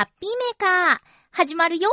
ハッピーメーカー、始まるよ。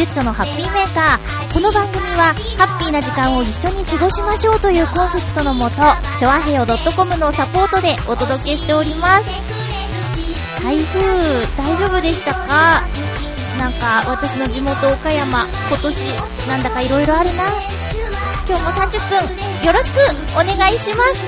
ゆっちょのハッピーメーカー。この番組は、ハッピーな時間を一緒に過ごしましょうというコンセプトのもと、ちょあへよ .com のサポートでお届けしております。台風、大丈夫でしたか？なんか、私の地元岡山、今年、なんだか色々あるな。今日も30分、よろしくお願いします。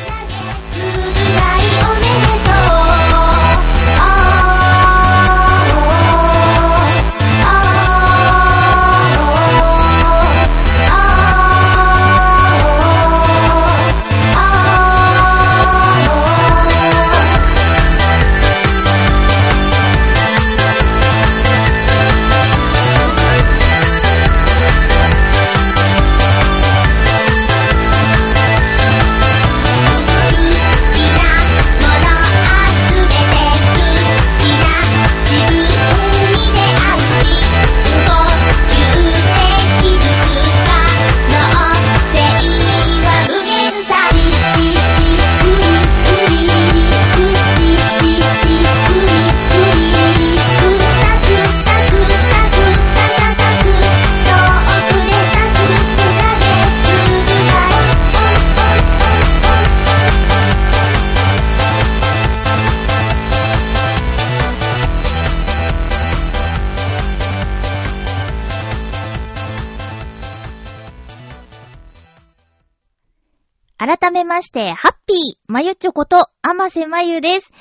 まして、ハッピー、まゆっちょこと、あませまゆです。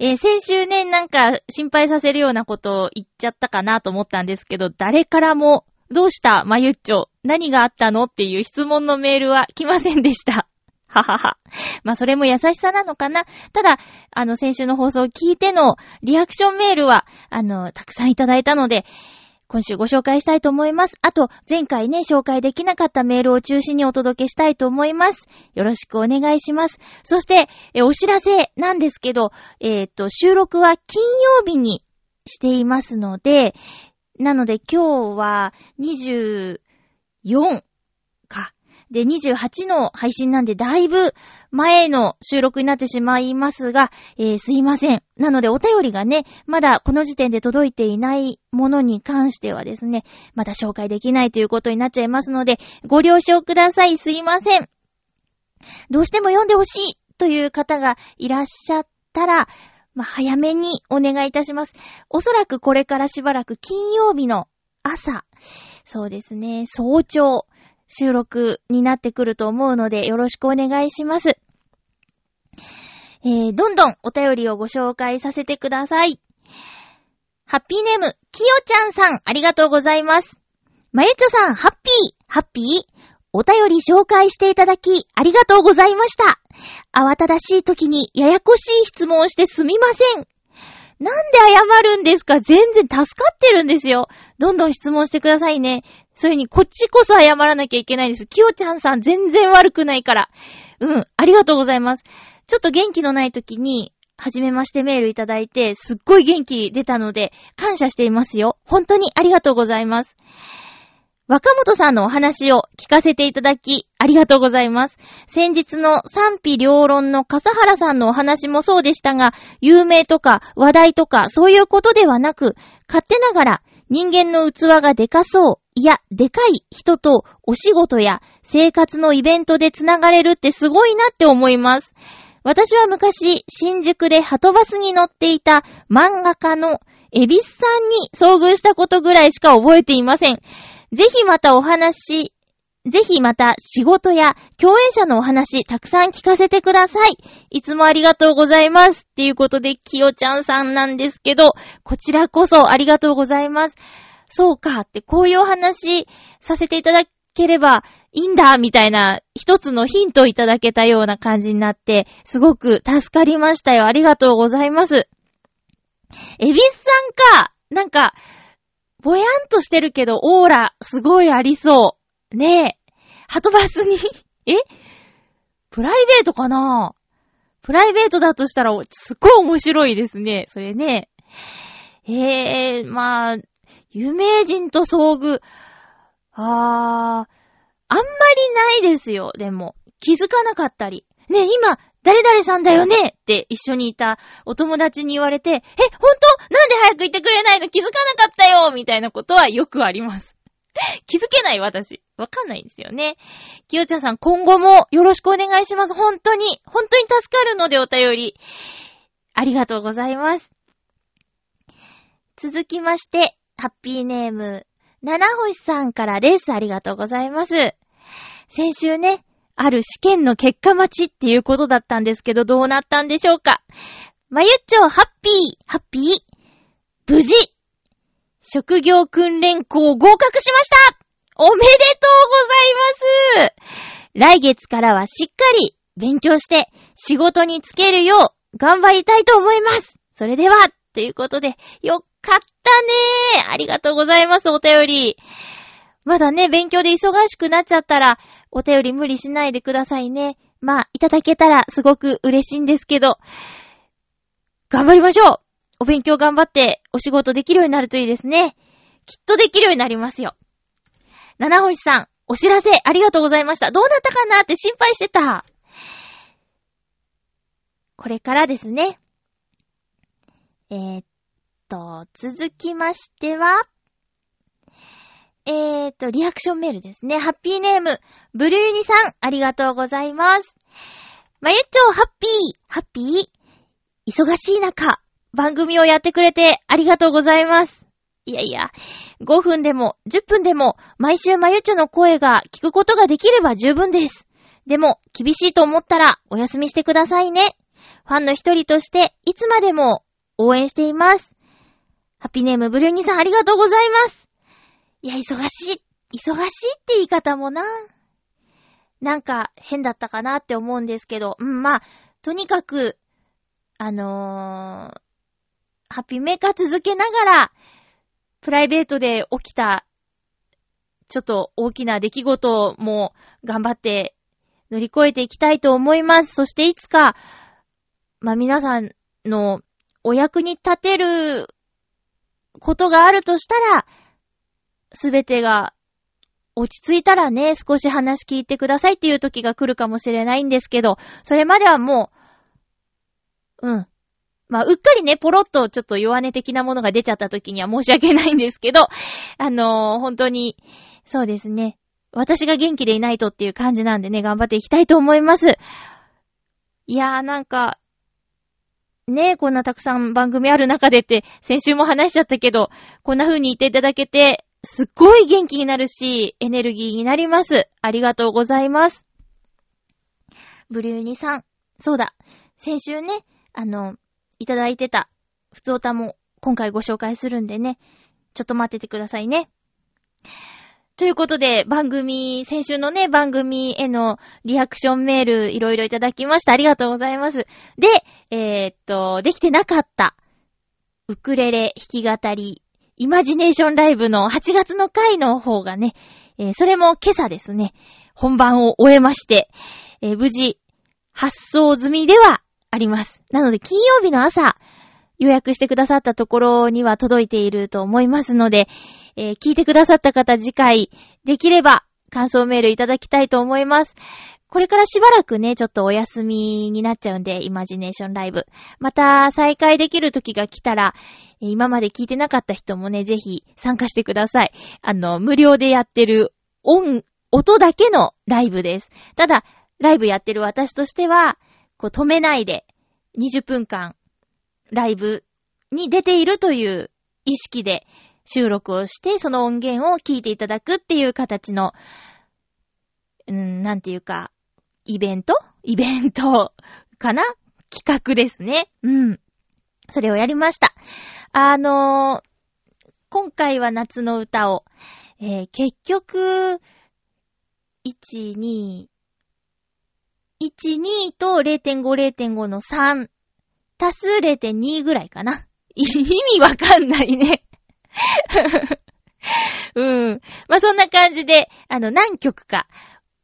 えー先週ね、なんか心配させるようなことを言っちゃったかなと思ったんですけど、誰からも、どうしたまゆっちょ何があったのっていう質問のメールは来ませんでした。ははは。まあ、それも優しさなのかな。ただ、あの、先週の放送を聞いてのリアクションメールは、あの、たくさんいただいたので、今週ご紹介したいと思います。あと、前回ね、紹介できなかったメールを中心にお届けしたいと思います。よろしくお願いします。そして、えお知らせなんですけど、えっ、と、収録は金曜日にしていますので、なので今日は24。で、28の配信なんでだいぶ前の収録になってしまいますが、えーすいません。なのでお便りがね、まだこの時点で届いていないものに関してはですね、まだ紹介できないということになっちゃいますので、ご了承ください。すいません。どうしても読んでほしいという方がいらっしゃったら、まあ、早めにお願いいたします。おそらくこれからしばらく金曜日の朝、そうですね、早朝、収録になってくると思うのでよろしくお願いします。えー、どんどんお便りをご紹介させてください。ハッピーネーム、きよちゃんさん、ありがとうございます。まゆちょさん、ハッピー、ハッピーお便り紹介していただき、ありがとうございました。慌ただしい時にややこしい質問をしてすみません。なんで謝るんですか？全然助かってるんですよ。どんどん質問してくださいね。それにこっちこそ謝らなきゃいけないんです。きよちゃんさん全然悪くないから。うん、ありがとうございます。ちょっと元気のない時に、はじめましてメールいただいて、すっごい元気出たので、感謝していますよ。本当にありがとうございます。若本さんのお話を聞かせていただき、ありがとうございます。先日の賛否両論の笠原さんのお話もそうでしたが、有名とか話題とかそういうことではなく、勝手ながら人間の器がでかそう、いや、でかい人とお仕事や生活のイベントでつながれるってすごいなって思います。私は昔、新宿でハトバスに乗っていた漫画家のエビスさんに遭遇したことぐらいしか覚えていません。ぜひまたお話、ぜひまた仕事や共演者のお話たくさん聞かせてください。いつもありがとうございます。っていうことで、きよちゃんさんなんですけど、こちらこそありがとうございます。そうかって、こういうお話させていただければいいんだ、みたいな一つのヒントをいただけたような感じになって、すごく助かりましたよ。ありがとうございます。エビスさんか、なんか、ぼやんとしてるけど、オーラ、すごいありそう。ねえ。ハトバスに、え？プライベートかな？プライベートだとしたら、すっごい面白いですね。それね。ええまあ、有名人と遭遇。あー、あんまりないですよ、でも。気づかなかったり。ねえ、今、誰々さんだよね？って一緒にいたお友達に言われて、え、ほんとなんで早く言ってくれないの？気づかなかったよみたいなことはよくあります。気づけない私。わかんないんですよね。きよちゃんさん、今後もよろしくお願いします。本当に、本当に助かるのでお便り。ありがとうございます。続きまして、ハッピーネーム、七星さんからです。ありがとうございます。先週ね、ある試験の結果待ちっていうことだったんですけど、どうなったんでしょうか？まゆっちょ、ハッピー、ハッピー。無事、職業訓練校合格しましたおめでとうございます来月からはしっかり勉強して仕事につけるよう頑張りたいと思いますそれでは、ということで、よかったねーありがとうございます、お便り。まだね、勉強で忙しくなっちゃったら、お便り無理しないでくださいね。まあ、いただけたらすごく嬉しいんですけど、頑張りましょうお勉強頑張ってお仕事できるようになるといいですね。きっとできるようになりますよ。七星さん、お知らせありがとうございました。どうなったかなって心配してた。これからですね。えー、っと、続きましては、えー、っと、リアクションメールですね。ハッピーネーム、ブルーニさん、ありがとうございます。まゆっちょ、ハッピー、ハッピー。忙しい中、番組をやってくれてありがとうございます。いやいや、5分でも10分でも毎週まゆっちょの声が聞くことができれば十分です。でも、厳しいと思ったらお休みしてくださいね。ファンの一人としていつまでも応援しています。ハッピーネームブルーニさんありがとうございます。いや、忙しい、忙しいって言い方もな。なんか変だったかなって思うんですけど、うん、まあ、とにかく、あのー、ハッピーメーカー続けながら、プライベートで起きた、ちょっと大きな出来事も頑張って乗り越えていきたいと思います。そしていつか、まあ、皆さんのお役に立てることがあるとしたら、すべてが落ち着いたらね、少し話聞いてくださいっていう時が来るかもしれないんですけど、それまではもう、うん。まあ、うっかりね、ポロッとちょっと弱音的なものが出ちゃった時には申し訳ないんですけど、あのー本当に、そうですね。私が元気でいないとっていう感じなんでね、頑張っていきたいと思います。いやーなんか、ねえ、こんなたくさん番組ある中でって、先週も話しちゃったけど、こんな風に言っていただけて、すっごい元気になるし、エネルギーになります。ありがとうございます。ブリューニさん。そうだ。先週ね、あの、いただいてた、ふつおたも今回ご紹介するんでね、ちょっと待っててくださいね。ということで、番組、先週のね、番組へのリアクションメールいろいろいただきました。ありがとうございます。で、えーっと、できてなかった、ウクレレ弾き語り、イマジネーションライブの8月の回の方がね、えーそれも今朝ですね、本番を終えまして、えー無事、発送済みではあります。なので、金曜日の朝、予約してくださったところには届いていると思いますので、えー聞いてくださった方次回、できれば感想メールいただきたいと思います。これからしばらくね、ちょっとお休みになっちゃうんで、イマジネーションライブ。また再開できる時が来たら、今まで聞いてなかった人もね、ぜひ参加してください。あの、無料でやってる音、音だけのライブです。ただ、ライブやってる私としては、こう止めないで、20分間、ライブに出ているという意識で収録をして、その音源を聞いていただくっていう形のうん、なんていうか、イベント？イベントかな？企画ですね。うん。それをやりました。あのー今回は夏の歌を、えー結局、1、2、1、2と0.5、0.5の3、足す0.2ぐらいかな。意味わかんないね。うん。まあ、そんな感じで、あの、何曲か、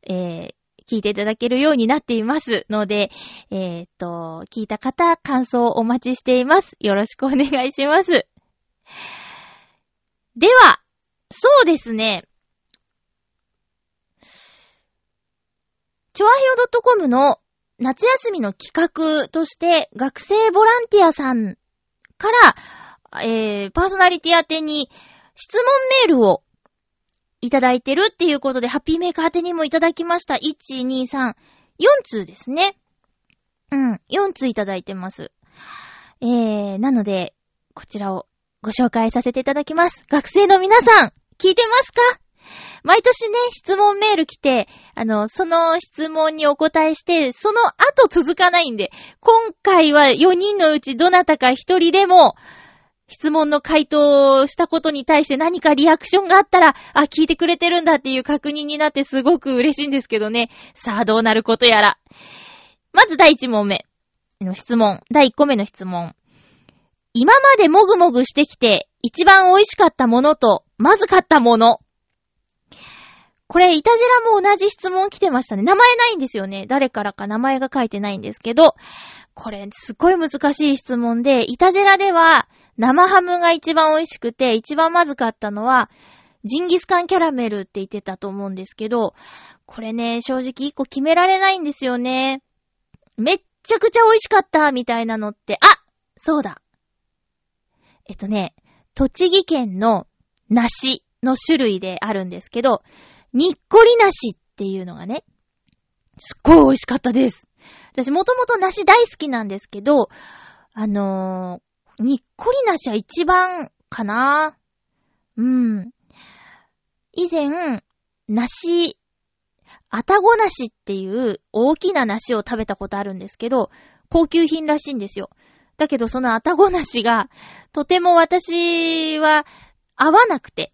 えー、聞いていただけるようになっていますので、えーっと、聞いた方、感想をお待ちしています。よろしくお願いします。では、そうですね。ちょあひょ .com の夏休みの企画として、学生ボランティアさんから、えー、パーソナリティ宛てに質問メールをいただいてるっていうことで、ハッピーメーカー宛てにもいただきました。1、2、3、4通ですね。うん、4通いただいてます。えー、なので、こちらをご紹介させていただきます。学生の皆さん、聞いてますか？毎年ね、質問メール来て、あの、その質問にお答えして、その後続かないんで、今回は4人のうちどなたか1人でも、質問の回答をしたことに対して何かリアクションがあったら、あ、聞いてくれてるんだっていう確認になってすごく嬉しいんですけどね。さあ、どうなることやら。まず第1問目の質問。第1個目の質問。今までもぐもぐしてきて、一番美味しかったものと、まずかったもの。これ、イタジラも同じ質問来てましたね。名前ないんですよね。誰からか名前が書いてないんですけど、これ、すっごい難しい質問で、イタジラでは、生ハムが一番美味しくて、一番まずかったのは、ジンギスカンキャラメルって言ってたと思うんですけど、これね、正直一個決められないんですよね。めっちゃくちゃ美味しかったみたいなのって、あそうだ。えっとね、栃木県の梨の種類であるんですけど、にっこり梨っていうのがね、すっごい美味しかったです。私もともと梨大好きなんですけど、あのー、にっこり梨は一番かなうん。以前、梨、あたご梨っていう大きな梨を食べたことあるんですけど、高級品らしいんですよ。だけどそのあたご梨が、とても私は合わなくて、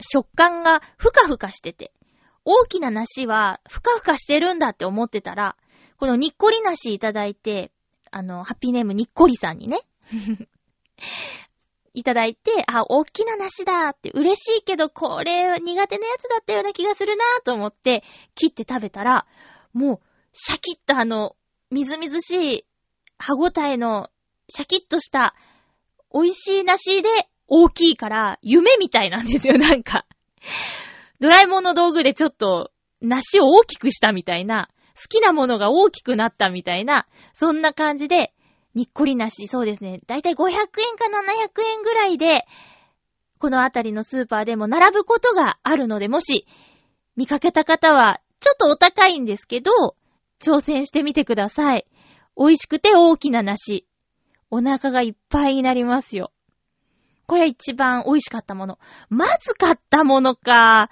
食感がふかふかしてて、大きな梨はふかふかしてるんだって思ってたら、このにっこり梨いただいて、あの、ハッピーネームにっこりさんにね、いただいて、あ、大きな梨だって嬉しいけど、これ苦手なやつだったような気がするなと思って、切って食べたら、もう、シャキッとあの、みずみずしい、歯ごたえの、シャキッとした、美味しい梨で大きいから、夢みたいなんですよ、なんか。ドラえもんの道具でちょっと、梨を大きくしたみたいな、好きなものが大きくなったみたいな、そんな感じで、にっこり梨、そうですね。だいたい500円か700円ぐらいで、このあたりのスーパーでも並ぶことがあるので、もし、見かけた方は、ちょっとお高いんですけど、挑戦してみてください。美味しくて大きな梨。お腹がいっぱいになりますよ。これ一番美味しかったもの。まずかったものか。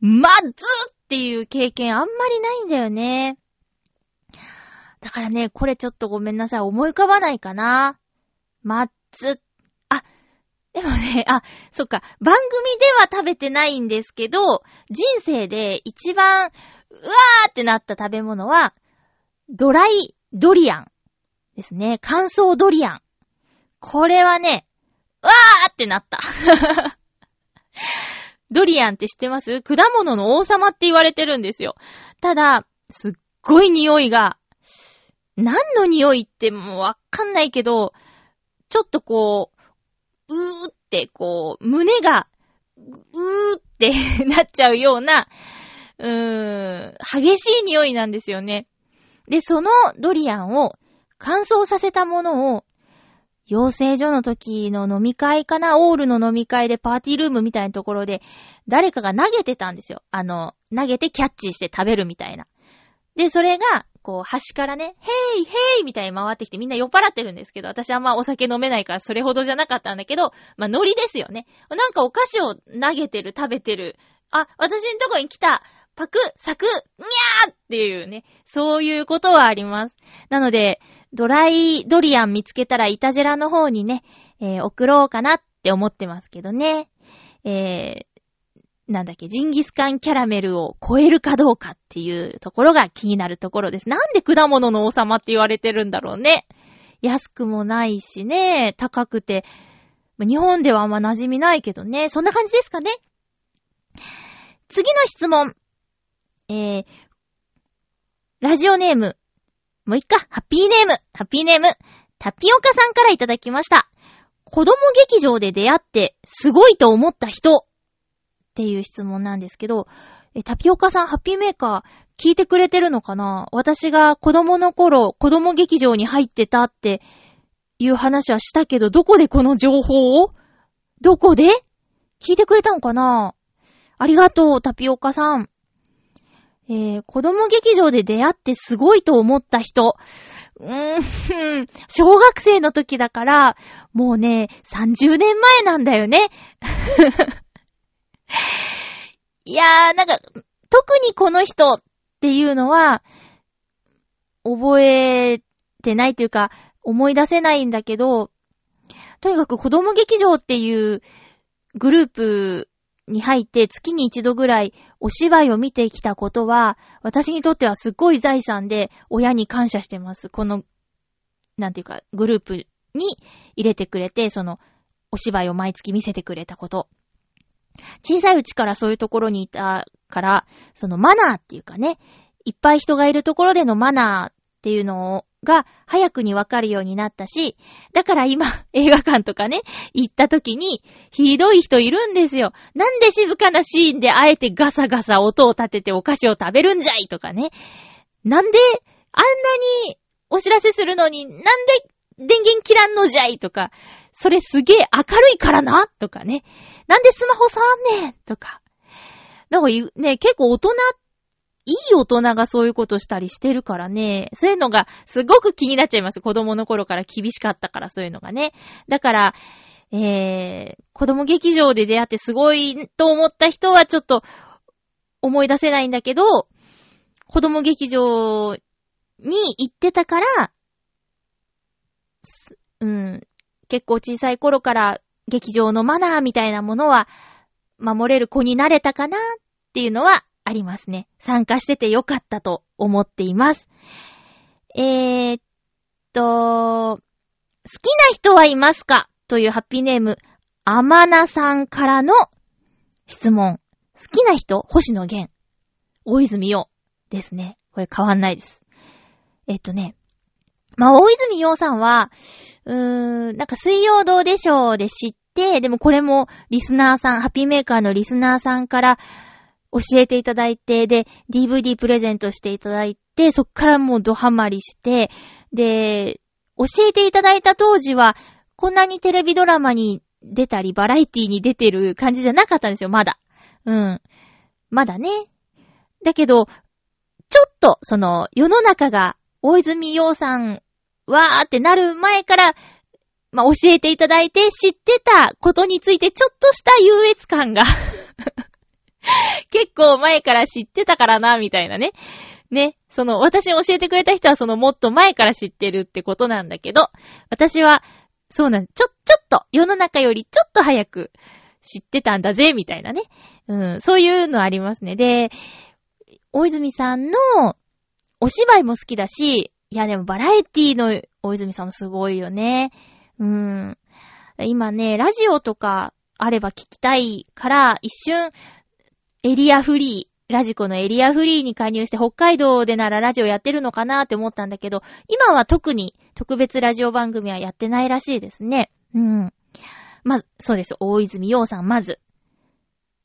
まずっていう経験あんまりないんだよね。だからね、これちょっとごめんなさい。思い浮かばないかな。まず、あ、でもね、あ、そっか。番組では食べてないんですけど、人生で一番、うわーってなった食べ物は、ドライドリアンですね。乾燥ドリアン。これはね、うわーってなった。ドリアンって知ってます？果物の王様って言われてるんですよ。ただ、すっごい匂いが、何の匂いってもうわかんないけど、ちょっとこう、うーってこう、胸が、うーって なっちゃうような、うーん、激しい匂いなんですよね。で、そのドリアンを乾燥させたものを、養成所の時の飲み会かなオールの飲み会でパーティールームみたいなところで、誰かが投げてたんですよ。あの、投げてキャッチして食べるみたいな。で、それが、こう、端からね、ヘイヘイみたいに回ってきてみんな酔っ払ってるんですけど、私はまあお酒飲めないからそれほどじゃなかったんだけど、まあノリですよね。なんかお菓子を投げてる、食べてる。あ、私んとこに来た、パク、サク、にゃーっていうね、そういうことはあります。なので、ドライドリアン見つけたらイタジェラの方にね、えー、送ろうかなって思ってますけどね。えー、なんだっけ、ジンギスカンキャラメルを超えるかどうかっていうところが気になるところです。なんで果物の王様って言われてるんだろうね。安くもないしね、高くて、日本ではあんま馴染みないけどね、そんな感じですかね。次の質問。えー、ラジオネーム。もういっか、ハッピーネーム。ハッピーネーム。タピオカさんからいただきました。子供劇場で出会ってすごいと思った人っていう質問なんですけど、え、タピオカさん、ハッピーメーカー、聞いてくれてるのかな？私が子供の頃、子供劇場に入ってたっていう話はしたけど、どこでこの情報を？どこで？聞いてくれたのかな？ありがとう、タピオカさん。えー、子供劇場で出会ってすごいと思った人。うーん、小学生の時だから、もうね、30年前なんだよね。いやー、なんか、特にこの人っていうのは、覚えてないというか、思い出せないんだけど、とにかく子供劇場っていうグループに入って月に一度ぐらいお芝居を見てきたことは、私にとってはすっごい財産で親に感謝してます。この、なんていうか、グループに入れてくれて、その、お芝居を毎月見せてくれたこと。小さいうちからそういうところにいたから、そのマナーっていうかね、いっぱい人がいるところでのマナーっていうのが早くにわかるようになったし、だから今映画館とかね、行った時にひどい人いるんですよ。なんで静かなシーンであえてガサガサ音を立ててお菓子を食べるんじゃいとかね。なんであんなにお知らせするのになんで電源切らんのじゃいとか、それすげえ明るいからなとかね。なんでスマホ触んねんとか。なんかね、結構大人、いい大人がそういうことしたりしてるからね。そういうのがすごく気になっちゃいます。子供の頃から厳しかったからそういうのがね。だから、えー、子供劇場で出会ってすごいと思った人はちょっと思い出せないんだけど、子供劇場に行ってたから、うん、結構小さい頃から劇場のマナーみたいなものは守れる子になれたかなっていうのはありますね。参加しててよかったと思っています。えー、っと、好きな人はいますかというハッピーネーム、アマナさんからの質問。好きな人星野源。大泉洋ですね。これ変わんないです。えっとね。まあ、大泉洋さんは、うーん、なんか水曜どうでしょうで知って、でもこれもリスナーさん、ハッピーメーカーのリスナーさんから教えていただいて、で、DVD プレゼントしていただいて、そっからもうドハマりして、で、教えていただいた当時は、こんなにテレビドラマに出たり、バラエティに出てる感じじゃなかったんですよ、まだ。うん。まだね。だけど、ちょっと、その、世の中が、大泉洋さんわーってなる前から、まあ、教えていただいて知ってたことについてちょっとした優越感が 結構前から知ってたからな、みたいなね。ね。その、私に教えてくれた人はそのもっと前から知ってるってことなんだけど、私は、そうなん、ちょ、ちょっと、世の中よりちょっと早く知ってたんだぜ、みたいなね。うん、そういうのありますね。で、大泉さんのお芝居も好きだし、いや、でもバラエティの大泉さんもすごいよね。うん。今ね、ラジオとかあれば聞きたいから、一瞬、エリアフリー、ラジコのエリアフリーに加入して北海道でならラジオやってるのかなって思ったんだけど、今は特に特別ラジオ番組はやってないらしいですね。うん。まず、そうです。大泉洋さん、まず。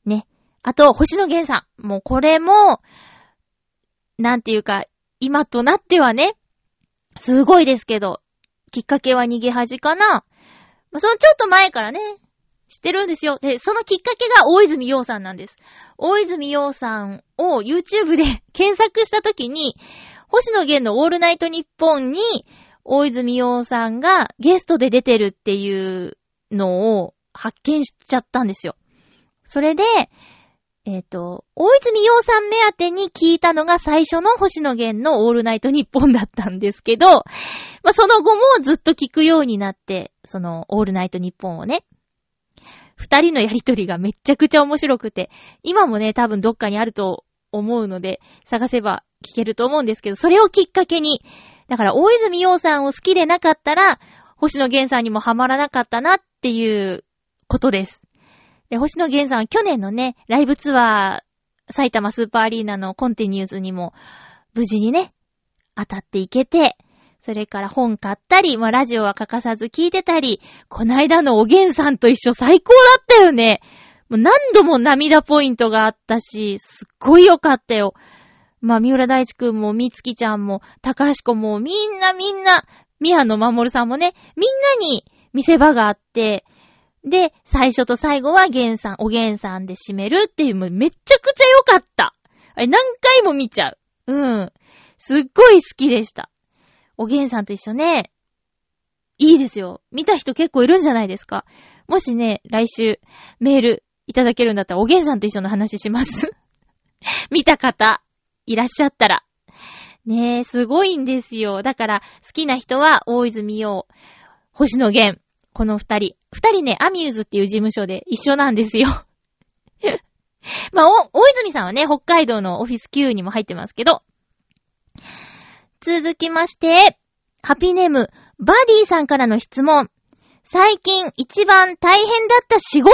ね。あと、星野源さん。もうこれも、なんていうか、今となってはね、すごいですけど、きっかけは逃げ恥かな。まあ、そのちょっと前からね、知ってるんですよ。で、そのきっかけが大泉洋さんなんです。大泉洋さんを YouTube で 検索したときに、星野源のオールナイトニッポンに、大泉洋さんがゲストで出てるっていうのを発見しちゃったんですよ。それで、えっ、と、大泉洋さん目当てに聞いたのが最初の星野源のオールナイトニッポンだったんですけど、まあ、その後もずっと聞くようになって、そのオールナイトニッポンをね、二人のやりとりがめちゃくちゃ面白くて、今もね、多分どっかにあると思うので、探せば聞けると思うんですけど、それをきっかけに、だから大泉洋さんを好きでなかったら、星野源さんにもハマらなかったなっていうことです。で、星野源さん去年のね、ライブツアー、埼玉スーパーアリーナの Continues にも、無事にね、当たっていけて、それから本買ったり、まあラジオは欠かさず聞いてたり、こないだのおげんさんと一緒最高だったよね。もう何度も涙ポイントがあったし、すっごい良かったよ。まあ、三浦大知くんも、みつきちゃんも、高橋子も、みんなみんな、宮野守さんもね、みんなに見せ場があって、で、最初と最後はゲンさん、おげんさんで締めるっていう、もうめちゃくちゃ良かった。あれ何回も見ちゃう。うん。すっごい好きでした。おげんさんと一緒ね。いいですよ。見た人結構いるんじゃないですか。もしね、来週メールいただけるんだったら、おげんさんと一緒の話します。見た方、いらっしゃったら。ねえ、すごいんですよ。だから、好きな人は、大泉洋、星野源、この二人。二人ね、アミューズっていう事務所で一緒なんですよ。まあ、お、大泉さんはね、北海道のオフィス Q にも入ってますけど。続きまして、ハピネーム、バディさんからの質問。最近一番大変だった仕事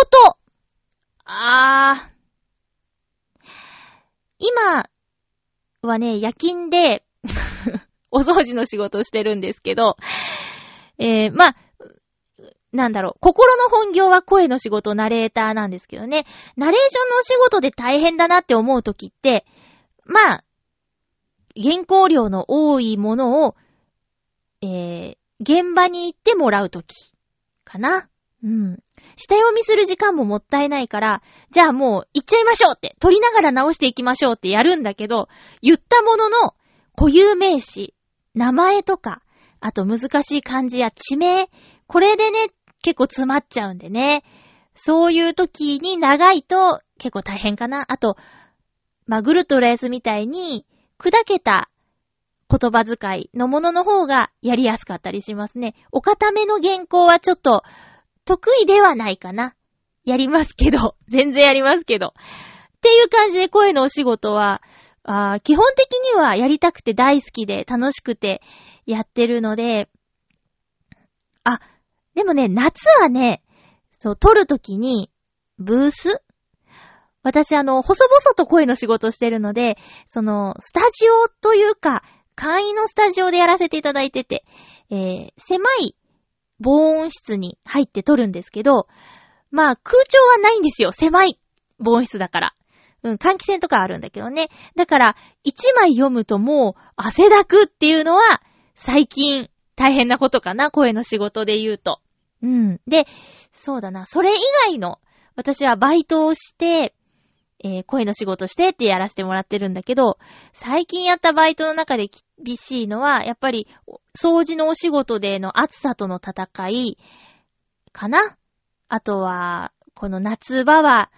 あー。今はね、夜勤で、お掃除の仕事をしてるんですけど、えー、まあ、なんだろう、心の本業は声の仕事、ナレーターなんですけどね、ナレーションのお仕事で大変だなって思うときって、まあ、原稿料の多いものを、えー、現場に行ってもらうとき、かな。うん。下読みする時間ももったいないから、じゃあもう行っちゃいましょうって、撮りながら直していきましょうってやるんだけど、言ったものの固有名詞、名前とか、あと難しい漢字や地名、これでね、結構詰まっちゃうんでね。そういう時に長いと結構大変かな。あと、まあ、グルトレースみたいに砕けた言葉遣いのものの方がやりやすかったりしますね。お固めの原稿はちょっと得意ではないかな。やりますけど。全然やりますけど。っていう感じで声のお仕事は、あ基本的にはやりたくて大好きで楽しくてやってるので、あ、でもね、夏はね、そう、撮るときに、ブース？私あの、細々と声の仕事してるので、その、スタジオというか、簡易のスタジオでやらせていただいてて、えー、狭い防音室に入って撮るんですけど、まあ空調はないんですよ。狭い防音室だから。うん、換気扇とかあるんだけどね。だから、一枚読むともう汗だくっていうのは、最近大変なことかな。声の仕事で言うと。うん。で、そうだな。それ以外の、私はバイトをして、えー声の仕事してってやらせてもらってるんだけど、最近やったバイトの中で厳しいのは、やっぱり、掃除のお仕事での暑さとの戦い、かな？あとは、この夏場は、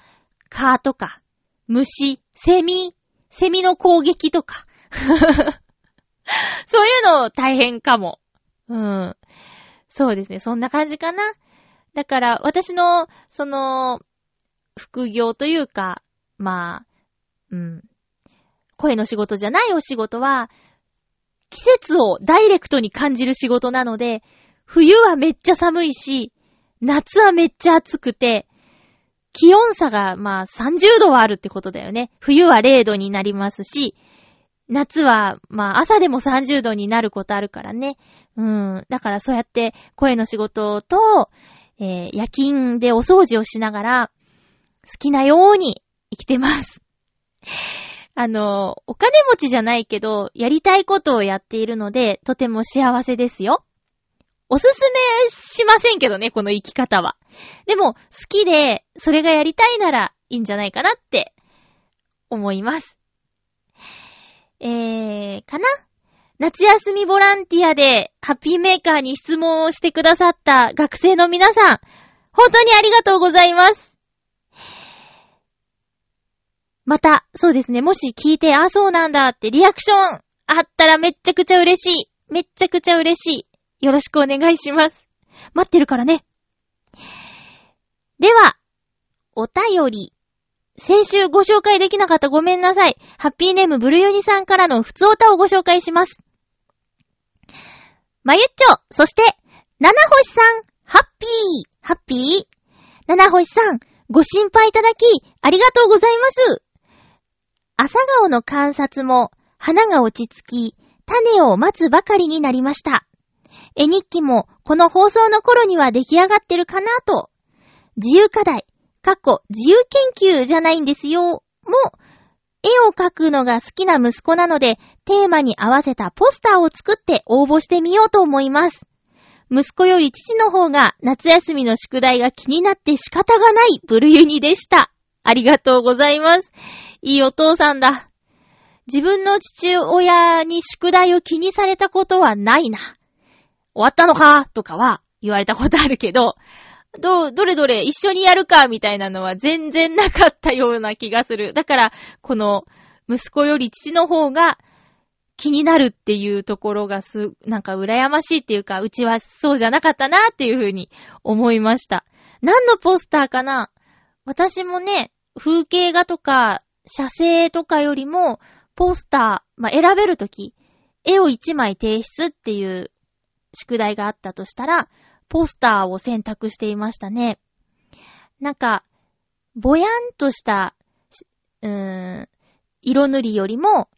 蚊とか、虫、セミ、セミの攻撃とか。そういうの大変かも。うん。そうですね。そんな感じかな。だから、私の、その、副業というか、まあ、うん。声の仕事じゃないお仕事は、季節をダイレクトに感じる仕事なので、冬はめっちゃ寒いし、夏はめっちゃ暑くて、気温差がまあ30度はあるってことだよね。冬は0度になりますし、夏はまあ朝でも30度になることあるからね。うん。だからそうやって声の仕事と、えー夜勤でお掃除をしながら、好きなように生きてます。あの、お金持ちじゃないけど、やりたいことをやっているので、とても幸せですよ。おすすめしませんけどね、この生き方は。でも、好きで、それがやりたいならいいんじゃないかなって、思います。えー、かな？夏休みボランティアで、ハッピーメーカーに質問をしてくださった学生の皆さん、本当にありがとうございます。また、そうですね、もし聞いて、あ、そうなんだってリアクションあったらめっちゃくちゃ嬉しい。めっちゃくちゃ嬉しい。よろしくお願いします。待ってるからね。では、お便り。先週ご紹介できなかったごめんなさい。ハッピーネームブルユニさんからの普通歌をご紹介します。まゆっちょ、そして、七星さん、ハッピー、ハッピー？七星さん、ご心配いただき、ありがとうございます。朝顔の観察も、花が落ち着き、種を待つばかりになりました。絵日記も、この放送の頃には出来上がってるかなと。自由課題、かっこ自由研究じゃないんですよ。も、絵を描くのが好きな息子なので、テーマに合わせたポスターを作って応募してみようと思います。息子より父の方が夏休みの宿題が気になって仕方がないブルユニでした。ありがとうございます。いいお父さんだ。自分の父親に宿題を気にされたことはないな。終わったのか？とかは言われたことあるけど、ど、どれどれ一緒にやるかみたいなのは全然なかったような気がする。だから、この、息子より父の方が気になるっていうところがす、なんか羨ましいっていうか、うちはそうじゃなかったなっていうふうに思いました。何のポスターかな？私もね、風景画とか、写生とかよりも、ポスター、まあ、選べるとき、絵を一枚提出っていう宿題があったとしたら、ポスターを選択していましたね。なんか、ぼやんとした、うーん、色塗りよりも、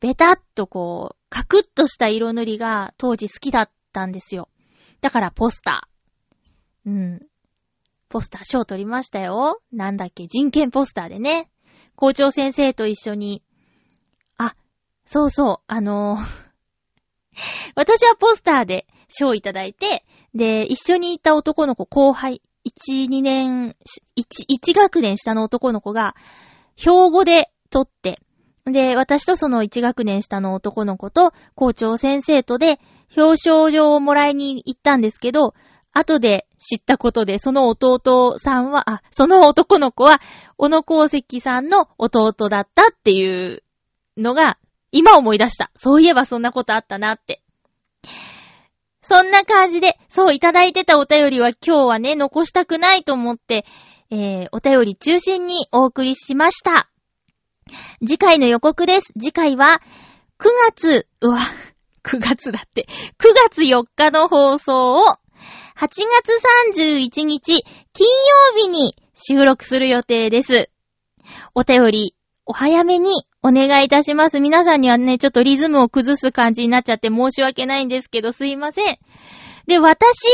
ベタっとこう、カクッとした色塗りが当時好きだったんですよ。だからポスター。うん。ポスター賞取りましたよ。なんだっけ、人権ポスターでね。校長先生と一緒に。あ、そうそう、あのー 私はポスターで賞いただいて、で、一緒にいた男の子、後輩、1、2年、1、1学年下の男の子が、標語で取って、で、私とその1学年下の男の子と、校長先生とで、表彰状をもらいに行ったんですけど、後で知ったことで、その弟さんは、あ、その男の子は、小野功石さんの弟だったっていうのが、今思い出した。そういえばそんなことあったなって。そんな感じで、そういただいてたお便りは今日はね、残したくないと思って、えー、お便り中心にお送りしました。次回の予告です。次回は、9月、うわ、9月だって、9月4日の放送を、8月31日、金曜日に収録する予定です。お便り、お早めにお願いいたします。皆さんにはね、ちょっとリズムを崩す感じになっちゃって申し訳ないんですけど、すいません。で、私、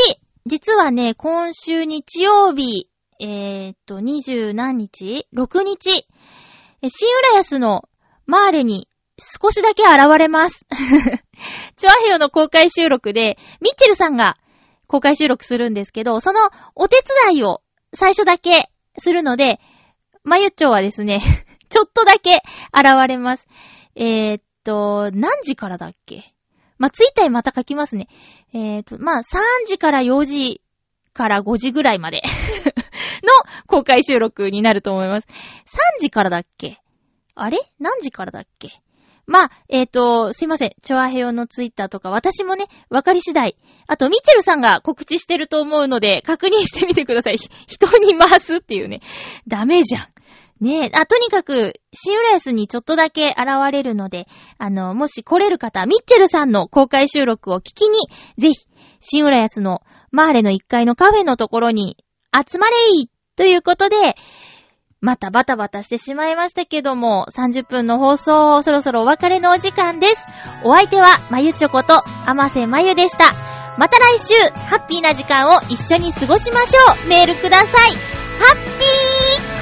実はね、今週日曜日、えー、っと、二十何日 ?6 日。新浦安のマーレに少しだけ現れます。チョアヘヨの公開収録で、ミッチェルさんが公開収録するんですけど、そのお手伝いを最初だけするので、まゆっちょはですね、ちょっとだけ現れます。えー、っと、何時からだっけ？ま、ツイッターにまた書きますね。えー、っと、まあ、3時から4時から5時ぐらいまで の公開収録になると思います。3時からだっけ？あれ？何時からだっけ？まあ、えっ、と、すいません。チョアヘヨのツイッターとか、私もね、わかり次第。あと、ミチェルさんが告知してると思うので、確認してみてください。人に回すっていうね。ダメじゃん。ねえ、あ、とにかく、シンウラヤスにちょっとだけ現れるので、あの、もし来れる方、ミッチェルさんの公開収録を聞きに、ぜひ、シンウラヤスのマーレの1階のカフェのところに集まれいということで、またバタバタしてしまいましたけども、30分の放送、そろそろお別れのお時間です。お相手は、まゆちょこと、あませまゆでした。また来週、ハッピーな時間を一緒に過ごしましょう。メールください。ハッピー